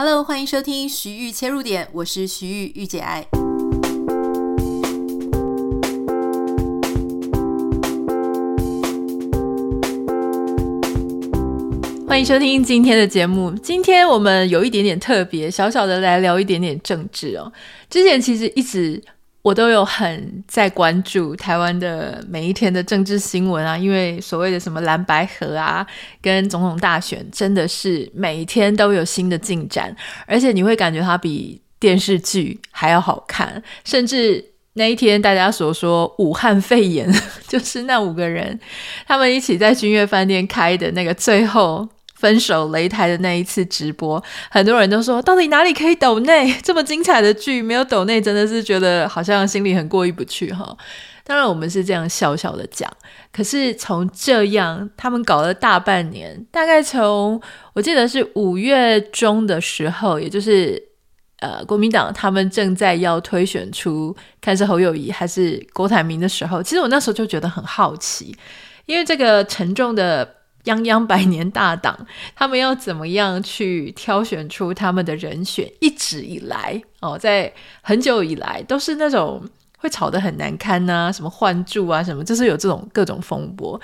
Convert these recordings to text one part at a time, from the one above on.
Hello，欢迎收听徐玉切入点，我是徐玉玉姐爱。欢迎收听今天的节目。今天我们有一点点特别，小小的来聊一点点政治哦。之前其实一直。我都有很在关注台湾的每一天的政治新闻啊，因为所谓的什么蓝白河啊，跟总统大选，真的是每一天都有新的进展，而且你会感觉它比电视剧还要好看，甚至那一天大家所说武汉肺炎，就是那五个人他们一起在君悦饭店开的那个最后。分手擂台的那一次直播，很多人都说，到底哪里可以抖内？这么精彩的剧没有抖内，真的是觉得好像心里很过意不去哈。当然，我们是这样笑笑的讲，可是从这样他们搞了大半年，大概从我记得是五月中的时候，也就是呃国民党他们正在要推选出看是侯友宜还是郭台铭的时候，其实我那时候就觉得很好奇，因为这个沉重的。泱泱百年大党，他们要怎么样去挑选出他们的人选？一直以来，哦，在很久以来都是那种会吵得很难堪呐、什么换柱啊，什么就是有这种各种风波。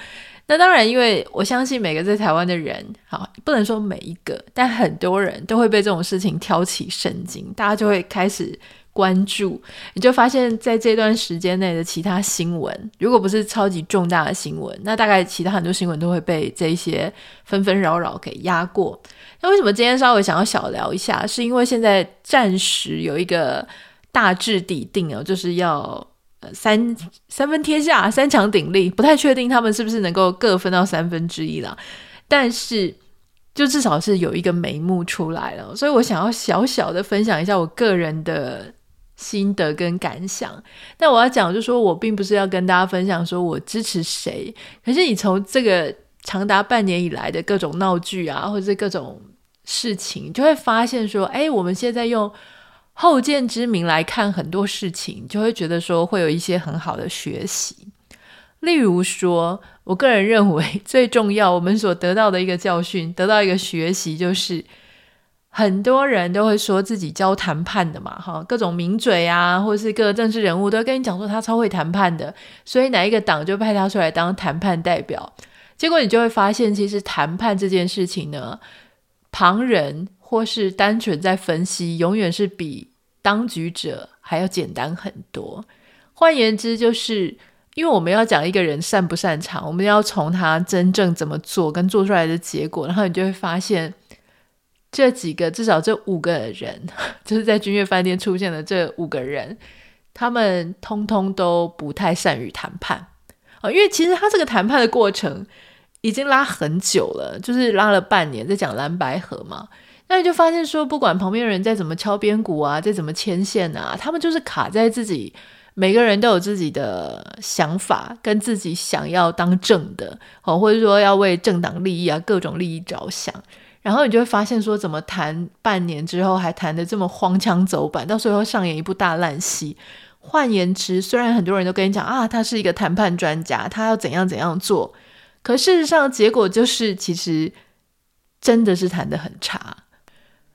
那当然，因为我相信每个在台湾的人，好，不能说每一个，但很多人都会被这种事情挑起神经，大家就会开始。关注，你就发现，在这段时间内的其他新闻，如果不是超级重大的新闻，那大概其他很多新闻都会被这些纷纷扰扰给压过。那为什么今天稍微想要小聊一下？是因为现在暂时有一个大致底定哦，就是要三三分天下，三强鼎立，不太确定他们是不是能够各分到三分之一了，但是就至少是有一个眉目出来了，所以我想要小小的分享一下我个人的。心得跟感想，但我要讲，就是说我并不是要跟大家分享说我支持谁，可是你从这个长达半年以来的各种闹剧啊，或者各种事情，就会发现说，哎，我们现在用后见之明来看很多事情，就会觉得说会有一些很好的学习。例如说，我个人认为最重要，我们所得到的一个教训，得到一个学习，就是。很多人都会说自己教谈判的嘛，哈，各种名嘴啊，或者是各个政治人物都跟你讲说他超会谈判的，所以哪一个党就派他出来当谈判代表。结果你就会发现，其实谈判这件事情呢，旁人或是单纯在分析，永远是比当局者还要简单很多。换言之，就是因为我们要讲一个人擅不擅长，我们要从他真正怎么做跟做出来的结果，然后你就会发现。这几个至少这五个人，就是在君悦饭店出现的这五个人，他们通通都不太善于谈判啊。因为其实他这个谈判的过程已经拉很久了，就是拉了半年，在讲蓝白河嘛。那你就发现说，不管旁边人再怎么敲边鼓啊，再怎么牵线啊，他们就是卡在自己，每个人都有自己的想法，跟自己想要当正的哦，或者说要为政党利益啊，各种利益着想。然后你就会发现，说怎么谈半年之后还谈得这么荒腔走板，到最后上演一部大烂戏。换言之，虽然很多人都跟你讲啊，他是一个谈判专家，他要怎样怎样做，可事实上结果就是，其实真的是谈得很差，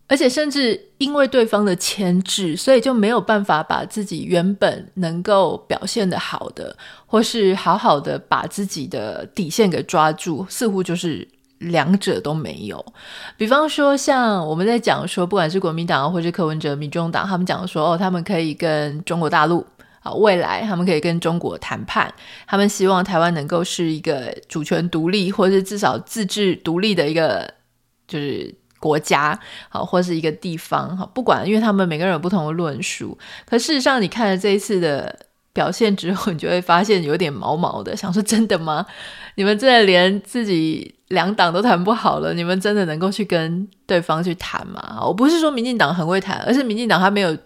而且甚至因为对方的牵制，所以就没有办法把自己原本能够表现得好的，或是好好的把自己的底线给抓住，似乎就是。两者都没有，比方说像我们在讲说，不管是国民党或是柯文哲、民众党，他们讲说哦，他们可以跟中国大陆啊，未来他们可以跟中国谈判，他们希望台湾能够是一个主权独立，或是至少自治独立的一个就是国家，好，或是一个地方，好，不管，因为他们每个人有不同的论述，可事实上，你看了这一次的。表现之后，你就会发现有点毛毛的，想说真的吗？你们真的连自己两党都谈不好了，你们真的能够去跟对方去谈吗？我不是说民进党很会谈，而是民进党他没有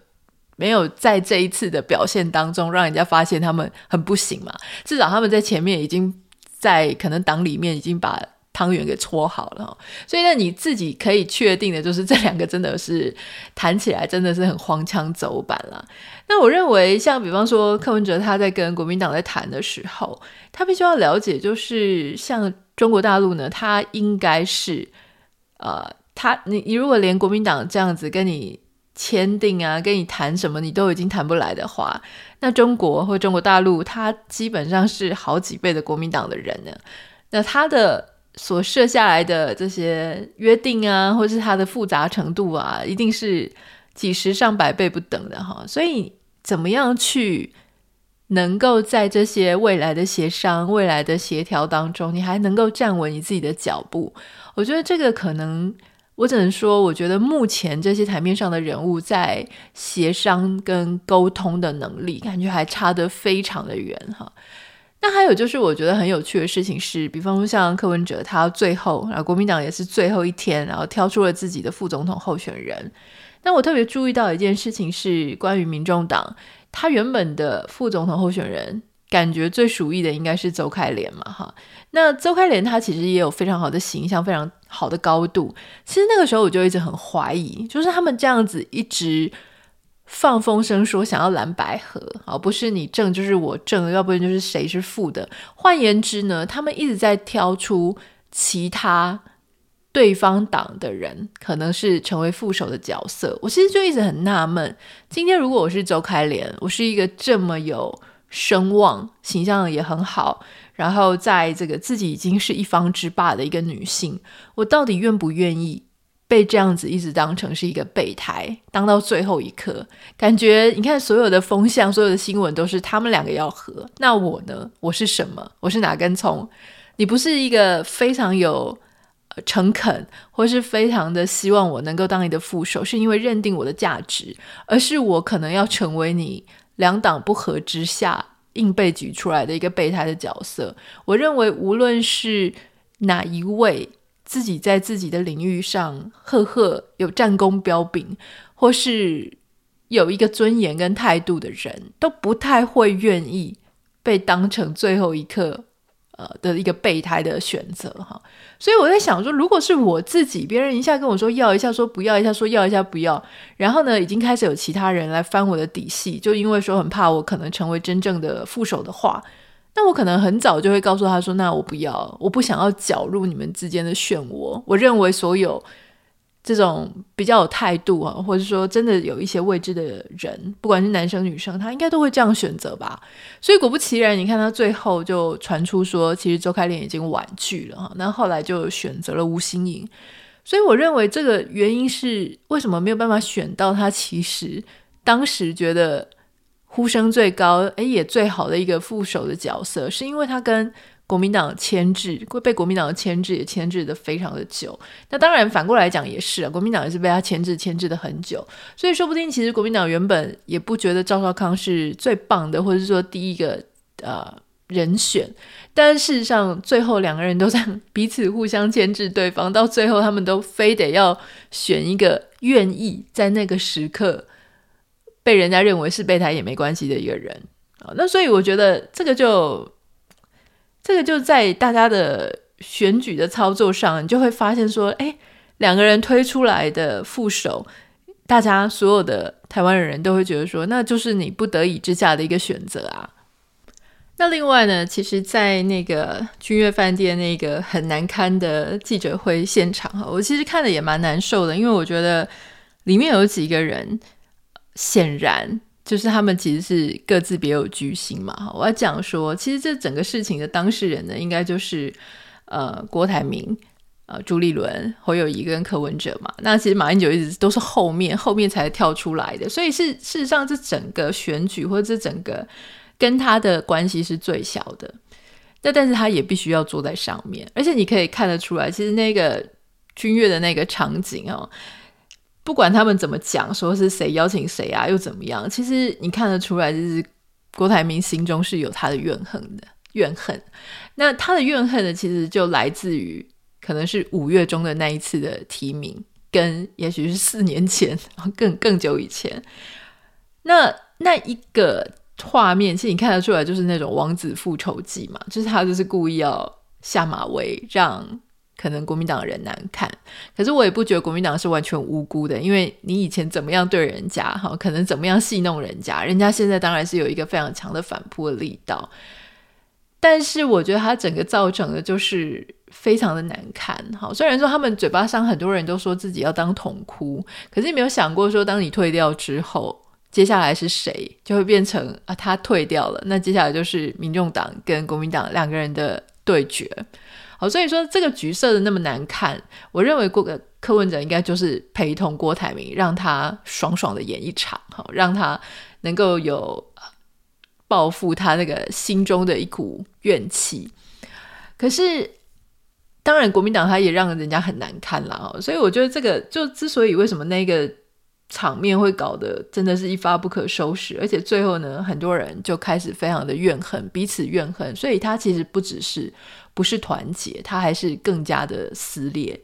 没有在这一次的表现当中让人家发现他们很不行嘛。至少他们在前面已经在可能党里面已经把。汤圆给搓好了，所以呢，你自己可以确定的就是这两个真的是谈起来真的是很荒腔走板了。那我认为，像比方说柯文哲他在跟国民党在谈的时候，他必须要了解，就是像中国大陆呢，他应该是呃他你你如果连国民党这样子跟你签订啊，跟你谈什么你都已经谈不来的话，那中国或中国大陆，他基本上是好几倍的国民党的人呢。那他的所设下来的这些约定啊，或是它的复杂程度啊，一定是几十上百倍不等的哈。所以怎么样去能够在这些未来的协商、未来的协调当中，你还能够站稳你自己的脚步？我觉得这个可能。我只能说，我觉得目前这些台面上的人物在协商跟沟通的能力，感觉还差得非常的远哈。那还有就是，我觉得很有趣的事情是，比方说像柯文哲，他最后，然后国民党也是最后一天，然后挑出了自己的副总统候选人。那我特别注意到一件事情是，关于民众党，他原本的副总统候选人。感觉最属意的应该是邹开莲嘛，哈。那邹开莲他其实也有非常好的形象，非常好的高度。其实那个时候我就一直很怀疑，就是他们这样子一直放风声说想要蓝白合，啊，不是你正就是我正，要不然就是谁是负的。换言之呢，他们一直在挑出其他对方党的人，可能是成为副手的角色。我其实就一直很纳闷，今天如果我是周开莲，我是一个这么有。声望形象也很好，然后在这个自己已经是一方之霸的一个女性，我到底愿不愿意被这样子一直当成是一个备胎，当到最后一刻？感觉你看所有的风向，所有的新闻都是他们两个要合，那我呢？我是什么？我是哪根葱？你不是一个非常有诚恳，或是非常的希望我能够当你的副手，是因为认定我的价值，而是我可能要成为你。两党不和之下，硬被举出来的一个备胎的角色。我认为，无论是哪一位自己在自己的领域上赫赫有战功彪炳，或是有一个尊严跟态度的人，都不太会愿意被当成最后一刻。呃的一个备胎的选择哈，所以我在想说，如果是我自己，别人一下跟我说要一下，说不要一下，说要一下不要，然后呢，已经开始有其他人来翻我的底细，就因为说很怕我可能成为真正的副手的话，那我可能很早就会告诉他说，那我不要，我不想要搅入你们之间的漩涡。我认为所有。这种比较有态度啊，或者说真的有一些位置的人，不管是男生女生，他应该都会这样选择吧。所以果不其然，你看他最后就传出说，其实周开莲已经婉拒了哈。那后来就选择了吴欣颖。所以我认为这个原因是为什么没有办法选到他？其实当时觉得呼声最高，诶，也最好的一个副手的角色，是因为他跟。国民党牵制，会被国民党的牵制也牵制的非常的久。那当然反过来讲也是啊，国民党也是被他牵制牵制的很久。所以说不定其实国民党原本也不觉得赵少康是最棒的，或者是说第一个呃人选。但事实上最后两个人都在彼此互相牵制对方，到最后他们都非得要选一个愿意在那个时刻被人家认为是备胎也没关系的一个人啊。那所以我觉得这个就。这个就在大家的选举的操作上，你就会发现说，哎，两个人推出来的副手，大家所有的台湾人都会觉得说，那就是你不得已之下的一个选择啊。那另外呢，其实，在那个君悦饭店那个很难堪的记者会现场哈，我其实看的也蛮难受的，因为我觉得里面有几个人显然。就是他们其实是各自别有居心嘛，我要讲说，其实这整个事情的当事人呢，应该就是呃郭台铭、呃朱立伦、侯友宜跟柯文哲嘛。那其实马英九一直都是后面后面才跳出来的，所以是事实上这整个选举或者这整个跟他的关系是最小的。那但是他也必须要坐在上面，而且你可以看得出来，其实那个君悦的那个场景哦。不管他们怎么讲，说是谁邀请谁啊，又怎么样？其实你看得出来，就是郭台铭心中是有他的怨恨的怨恨。那他的怨恨呢，其实就来自于可能是五月中的那一次的提名，跟也许是四年前更更久以前。那那一个画面，其实你看得出来，就是那种王子复仇记嘛，就是他就是故意要下马威，让。可能国民党人难看，可是我也不觉得国民党是完全无辜的，因为你以前怎么样对人家，哈，可能怎么样戏弄人家，人家现在当然是有一个非常强的反扑的力道。但是我觉得他整个造成的就是非常的难看。好，虽然说他们嘴巴上很多人都说自己要当统哭，可是你没有想过说，当你退掉之后，接下来是谁就会变成啊？他退掉了，那接下来就是民众党跟国民党两个人的对决。好，所以说这个局设的那么难看，我认为过个柯文哲应该就是陪同郭台铭，让他爽爽的演一场，好，让他能够有报复他那个心中的一股怨气。可是，当然国民党他也让人家很难看啦，所以我觉得这个就之所以为什么那个场面会搞得真的是一发不可收拾，而且最后呢，很多人就开始非常的怨恨，彼此怨恨，所以他其实不只是。不是团结，他还是更加的撕裂。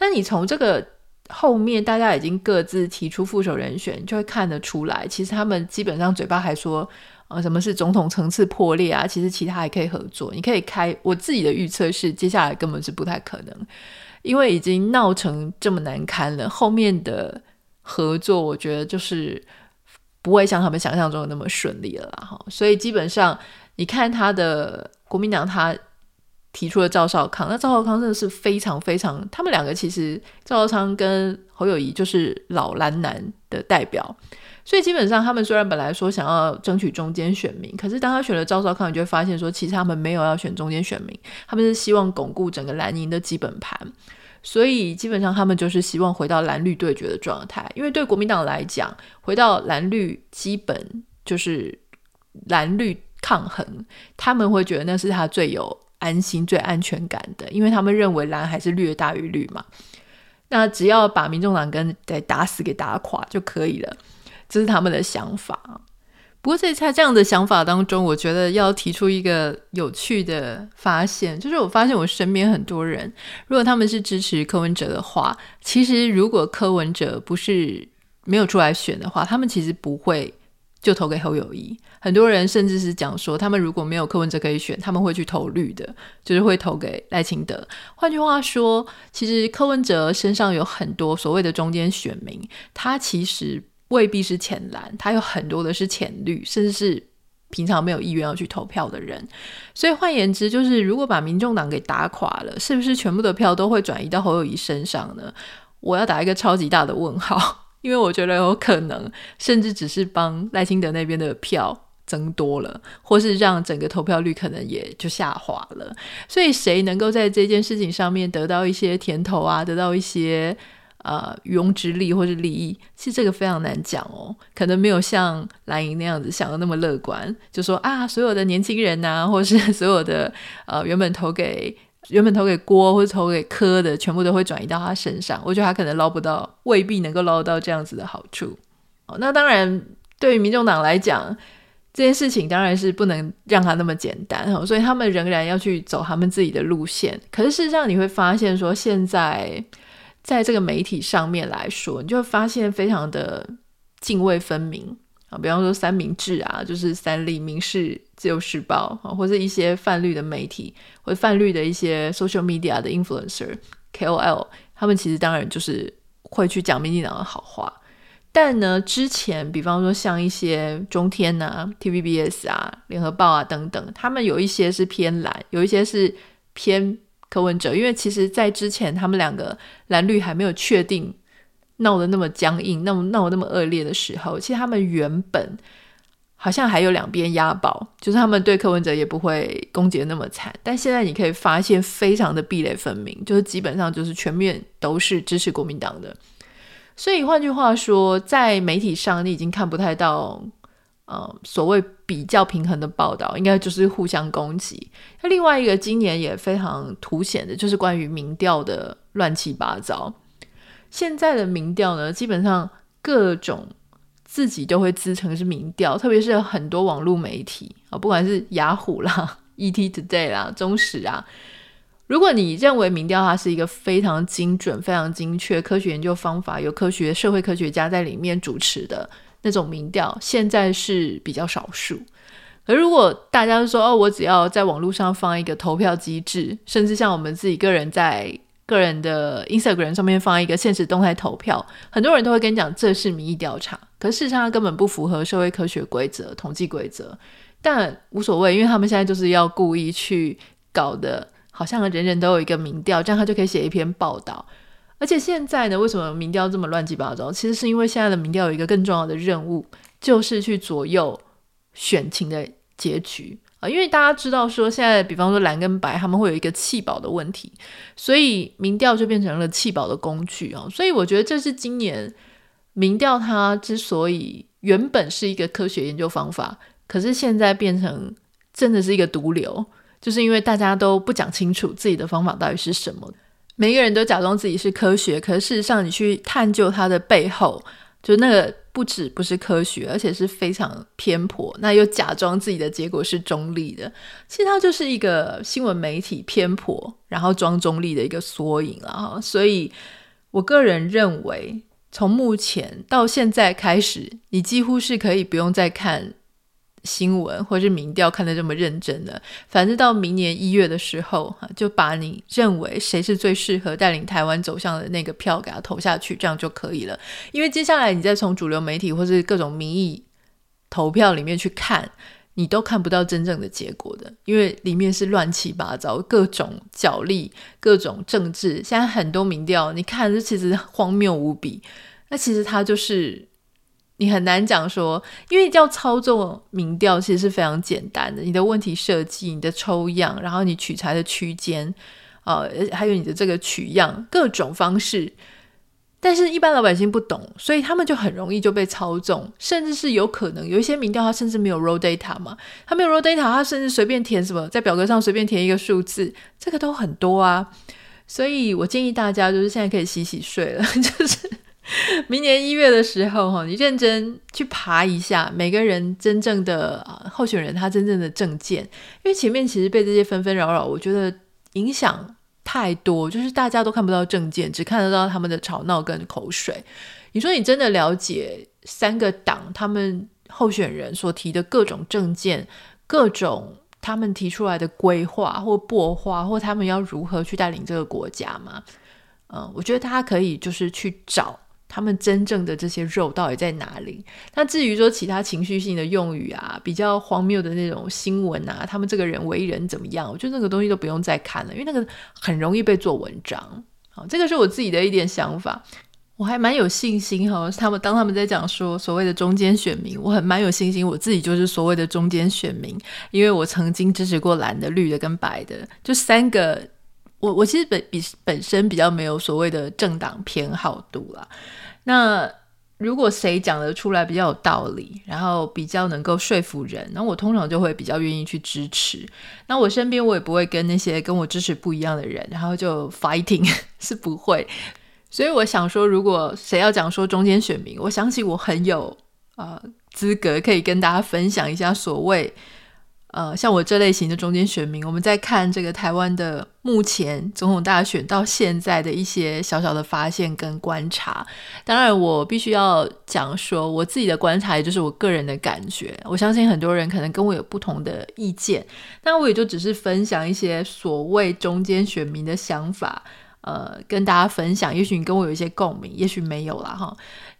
那你从这个后面，大家已经各自提出副手人选，就会看得出来，其实他们基本上嘴巴还说，呃，什么是总统层次破裂啊？其实其他还可以合作。你可以开，我自己的预测是，接下来根本是不太可能，因为已经闹成这么难堪了。后面的合作，我觉得就是不会像他们想象中的那么顺利了。哈，所以基本上，你看他的国民党，他。提出了赵少康，那赵少康真的是非常非常，他们两个其实赵少康跟侯友谊就是老蓝男的代表，所以基本上他们虽然本来说想要争取中间选民，可是当他选了赵少康，你就会发现说，其实他们没有要选中间选民，他们是希望巩固整个蓝营的基本盘，所以基本上他们就是希望回到蓝绿对决的状态，因为对国民党来讲，回到蓝绿基本就是蓝绿抗衡，他们会觉得那是他最有。安心最安全感的，因为他们认为蓝还是略大于绿嘛。那只要把民众党跟得打死给打垮就可以了，这是他们的想法。不过在他这样的想法当中，我觉得要提出一个有趣的发现，就是我发现我身边很多人，如果他们是支持柯文哲的话，其实如果柯文哲不是没有出来选的话，他们其实不会。就投给侯友谊，很多人甚至是讲说，他们如果没有柯文哲可以选，他们会去投绿的，就是会投给赖清德。换句话说，其实柯文哲身上有很多所谓的中间选民，他其实未必是浅蓝，他有很多的是浅绿，甚至是平常没有意愿要去投票的人。所以换言之，就是如果把民众党给打垮了，是不是全部的票都会转移到侯友宜身上呢？我要打一个超级大的问号。因为我觉得有可能，甚至只是帮赖清德那边的票增多了，或是让整个投票率可能也就下滑了。所以，谁能够在这件事情上面得到一些甜头啊，得到一些呃渔翁之利或是利益，其实这个非常难讲哦。可能没有像蓝营那样子想的那么乐观，就说啊，所有的年轻人啊，或是 所有的呃原本投给。原本投给郭或者投给柯的，全部都会转移到他身上。我觉得他可能捞不到，未必能够捞到这样子的好处。哦，那当然，对于民众党来讲，这件事情当然是不能让他那么简单。哦，所以他们仍然要去走他们自己的路线。可是事实上，你会发现说，现在在这个媒体上面来说，你就会发现非常的泾渭分明。啊，比方说三明治啊，就是三立、民事、自由时报啊，或者一些泛绿的媒体，或者泛绿的一些 social media 的 influencer、KOL，他们其实当然就是会去讲民进党的好话。但呢，之前比方说像一些中天啊、TVBS 啊、联合报啊等等，他们有一些是偏蓝，有一些是偏柯文哲，因为其实在之前他们两个蓝绿还没有确定。闹得那么僵硬，那么闹得那么恶劣的时候，其实他们原本好像还有两边押宝，就是他们对柯文哲也不会攻击的那么惨。但现在你可以发现，非常的壁垒分明，就是基本上就是全面都是支持国民党的。所以换句话说，在媒体上你已经看不太到，呃，所谓比较平衡的报道，应该就是互相攻击。那另外一个今年也非常凸显的，就是关于民调的乱七八糟。现在的民调呢，基本上各种自己都会自称是民调，特别是很多网络媒体啊，不管是雅虎啦、ET Today 啦、中时啊，如果你认为民调它是一个非常精准、非常精确、科学研究方法，有科学社会科学家在里面主持的那种民调，现在是比较少数。而如果大家都说哦，我只要在网络上放一个投票机制，甚至像我们自己个人在。个人的 Instagram 上面放一个现实动态投票，很多人都会跟你讲这是民意调查，可事实上它根本不符合社会科学规则、统计规则，但无所谓，因为他们现在就是要故意去搞得好像人人都有一个民调，这样他就可以写一篇报道。而且现在呢，为什么民调这么乱七八糟？其实是因为现在的民调有一个更重要的任务，就是去左右选情的结局啊。因为大家知道说，现在比方说蓝跟白，他们会有一个弃保的问题，所以民调就变成了弃保的工具啊。所以我觉得这是今年民调它之所以原本是一个科学研究方法，可是现在变成真的是一个毒瘤，就是因为大家都不讲清楚自己的方法到底是什么。每个人都假装自己是科学，可是事实上，你去探究它的背后，就那个不止不是科学，而且是非常偏颇。那又假装自己的结果是中立的，其实它就是一个新闻媒体偏颇，然后装中立的一个缩影了哈。所以，我个人认为，从目前到现在开始，你几乎是可以不用再看。新闻或是民调看得这么认真的，反正到明年一月的时候，就把你认为谁是最适合带领台湾走向的那个票给他投下去，这样就可以了。因为接下来你再从主流媒体或是各种民意投票里面去看，你都看不到真正的结果的，因为里面是乱七八糟，各种角力，各种政治。现在很多民调，你看这其实荒谬无比，那其实它就是。你很难讲说，因为要操作民调其实是非常简单的。你的问题设计、你的抽样，然后你取材的区间，呃，还有你的这个取样各种方式，但是一般老百姓不懂，所以他们就很容易就被操纵，甚至是有可能有一些民调，他甚至没有 raw data 嘛，他没有 raw data，他甚至随便填什么，在表格上随便填一个数字，这个都很多啊。所以我建议大家就是现在可以洗洗睡了，就是。明年一月的时候，哈，你认真去爬一下每个人真正的候选人他真正的证件，因为前面其实被这些纷纷扰扰，我觉得影响太多，就是大家都看不到证件，只看得到他们的吵闹跟口水。你说你真的了解三个党他们候选人所提的各种证件，各种他们提出来的规划或破划，或他们要如何去带领这个国家吗？嗯，我觉得大家可以就是去找。他们真正的这些肉到底在哪里？那至于说其他情绪性的用语啊，比较荒谬的那种新闻啊，他们这个人为人怎么样？我觉得那个东西都不用再看了，因为那个很容易被做文章。好，这个是我自己的一点想法。我还蛮有信心哈，他们当他们在讲说所谓的中间选民，我很蛮有信心，我自己就是所谓的中间选民，因为我曾经支持过蓝的、绿的跟白的，就三个。我我其实本比本身比较没有所谓的政党偏好度啦。那如果谁讲得出来比较有道理，然后比较能够说服人，那我通常就会比较愿意去支持。那我身边我也不会跟那些跟我支持不一样的人，然后就 fighting 是不会。所以我想说，如果谁要讲说中间选民，我相信我很有呃资格可以跟大家分享一下所谓。呃，像我这类型的中间选民，我们在看这个台湾的目前总统大选到现在的一些小小的发现跟观察。当然，我必须要讲说我自己的观察，也就是我个人的感觉。我相信很多人可能跟我有不同的意见，那我也就只是分享一些所谓中间选民的想法，呃，跟大家分享。也许你跟我有一些共鸣，也许没有啦哈。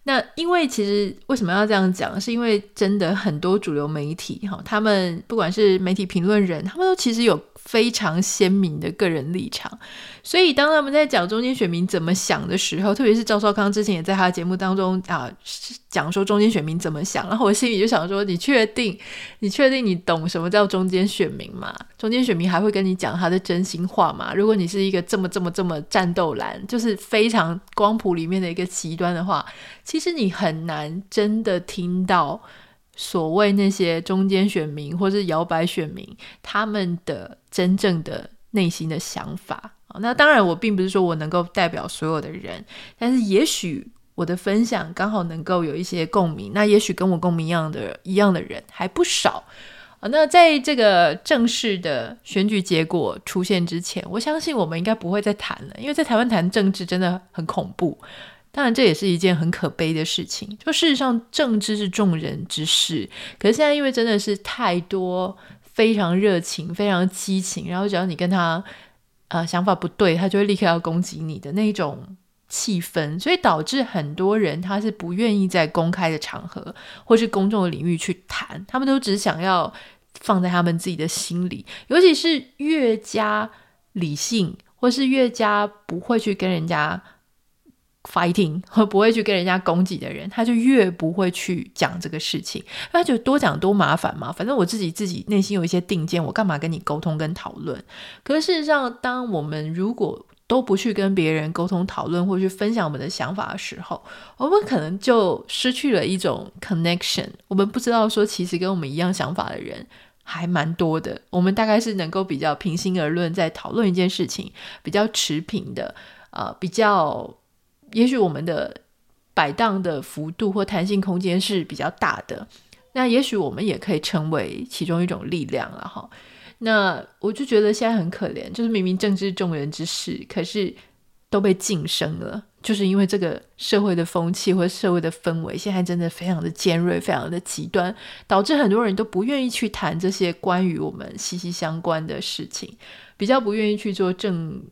那因为其实为什么要这样讲？是因为真的很多主流媒体哈，他们不管是媒体评论人，他们都其实有非常鲜明的个人立场。所以当他们在讲中间选民怎么想的时候，特别是赵少康之前也在他的节目当中啊讲说中间选民怎么想，然后我心里就想说：你确定？你确定你懂什么叫中间选民吗？中间选民还会跟你讲他的真心话吗？如果你是一个这么这么这么战斗蓝，就是非常光谱里面的一个极端的话。其实你很难真的听到所谓那些中间选民或是摇摆选民他们的真正的内心的想法。那当然，我并不是说我能够代表所有的人，但是也许我的分享刚好能够有一些共鸣。那也许跟我共鸣一样的一样的人还不少。那在这个正式的选举结果出现之前，我相信我们应该不会再谈了，因为在台湾谈政治真的很恐怖。当然，这也是一件很可悲的事情。就事实上，政治是众人之事，可是现在因为真的是太多非常热情、非常激情，然后只要你跟他呃想法不对，他就会立刻要攻击你的那种气氛，所以导致很多人他是不愿意在公开的场合或是公众的领域去谈，他们都只想要放在他们自己的心里，尤其是越加。理性，或是越加不会去跟人家 fighting，和 不会去跟人家攻击的人，他就越不会去讲这个事情。他就多讲多麻烦嘛，反正我自己自己内心有一些定见，我干嘛跟你沟通跟讨论？可是事实上，当我们如果都不去跟别人沟通讨论，或去分享我们的想法的时候，我们可能就失去了一种 connection。我们不知道说，其实跟我们一样想法的人还蛮多的。我们大概是能够比较平心而论，在讨论一件事情，比较持平的，呃，比较，也许我们的摆荡的幅度或弹性空间是比较大的。那也许我们也可以成为其中一种力量了哈。那我就觉得现在很可怜，就是明明政治众人之事，可是都被晋升了，就是因为这个社会的风气或社会的氛围，现在真的非常的尖锐，非常的极端，导致很多人都不愿意去谈这些关于我们息息相关的事情，比较不愿意去做政。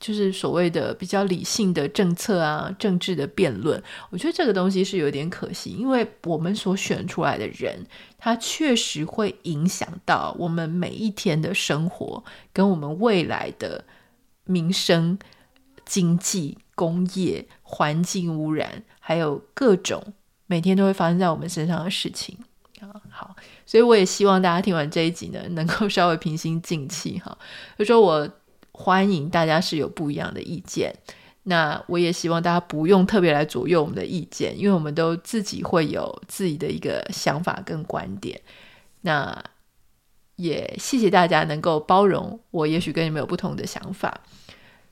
就是所谓的比较理性的政策啊，政治的辩论，我觉得这个东西是有点可惜，因为我们所选出来的人，他确实会影响到我们每一天的生活，跟我们未来的民生、经济、工业、环境污染，还有各种每天都会发生在我们身上的事情啊。好，所以我也希望大家听完这一集呢，能够稍微平心静气哈，就说我。欢迎大家是有不一样的意见，那我也希望大家不用特别来左右我们的意见，因为我们都自己会有自己的一个想法跟观点。那也谢谢大家能够包容我，也许跟你们有不同的想法。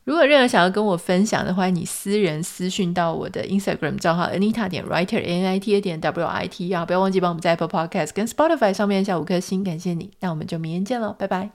如果任何想要跟我分享的话，你私人私讯到我的 Instagram 账号 Anita 点 Writer N I T A 点 W I T 啊，不要忘记帮我们在 Apple Podcast 跟 Spotify 上面下五颗星，感谢你。那我们就明天见喽，拜拜。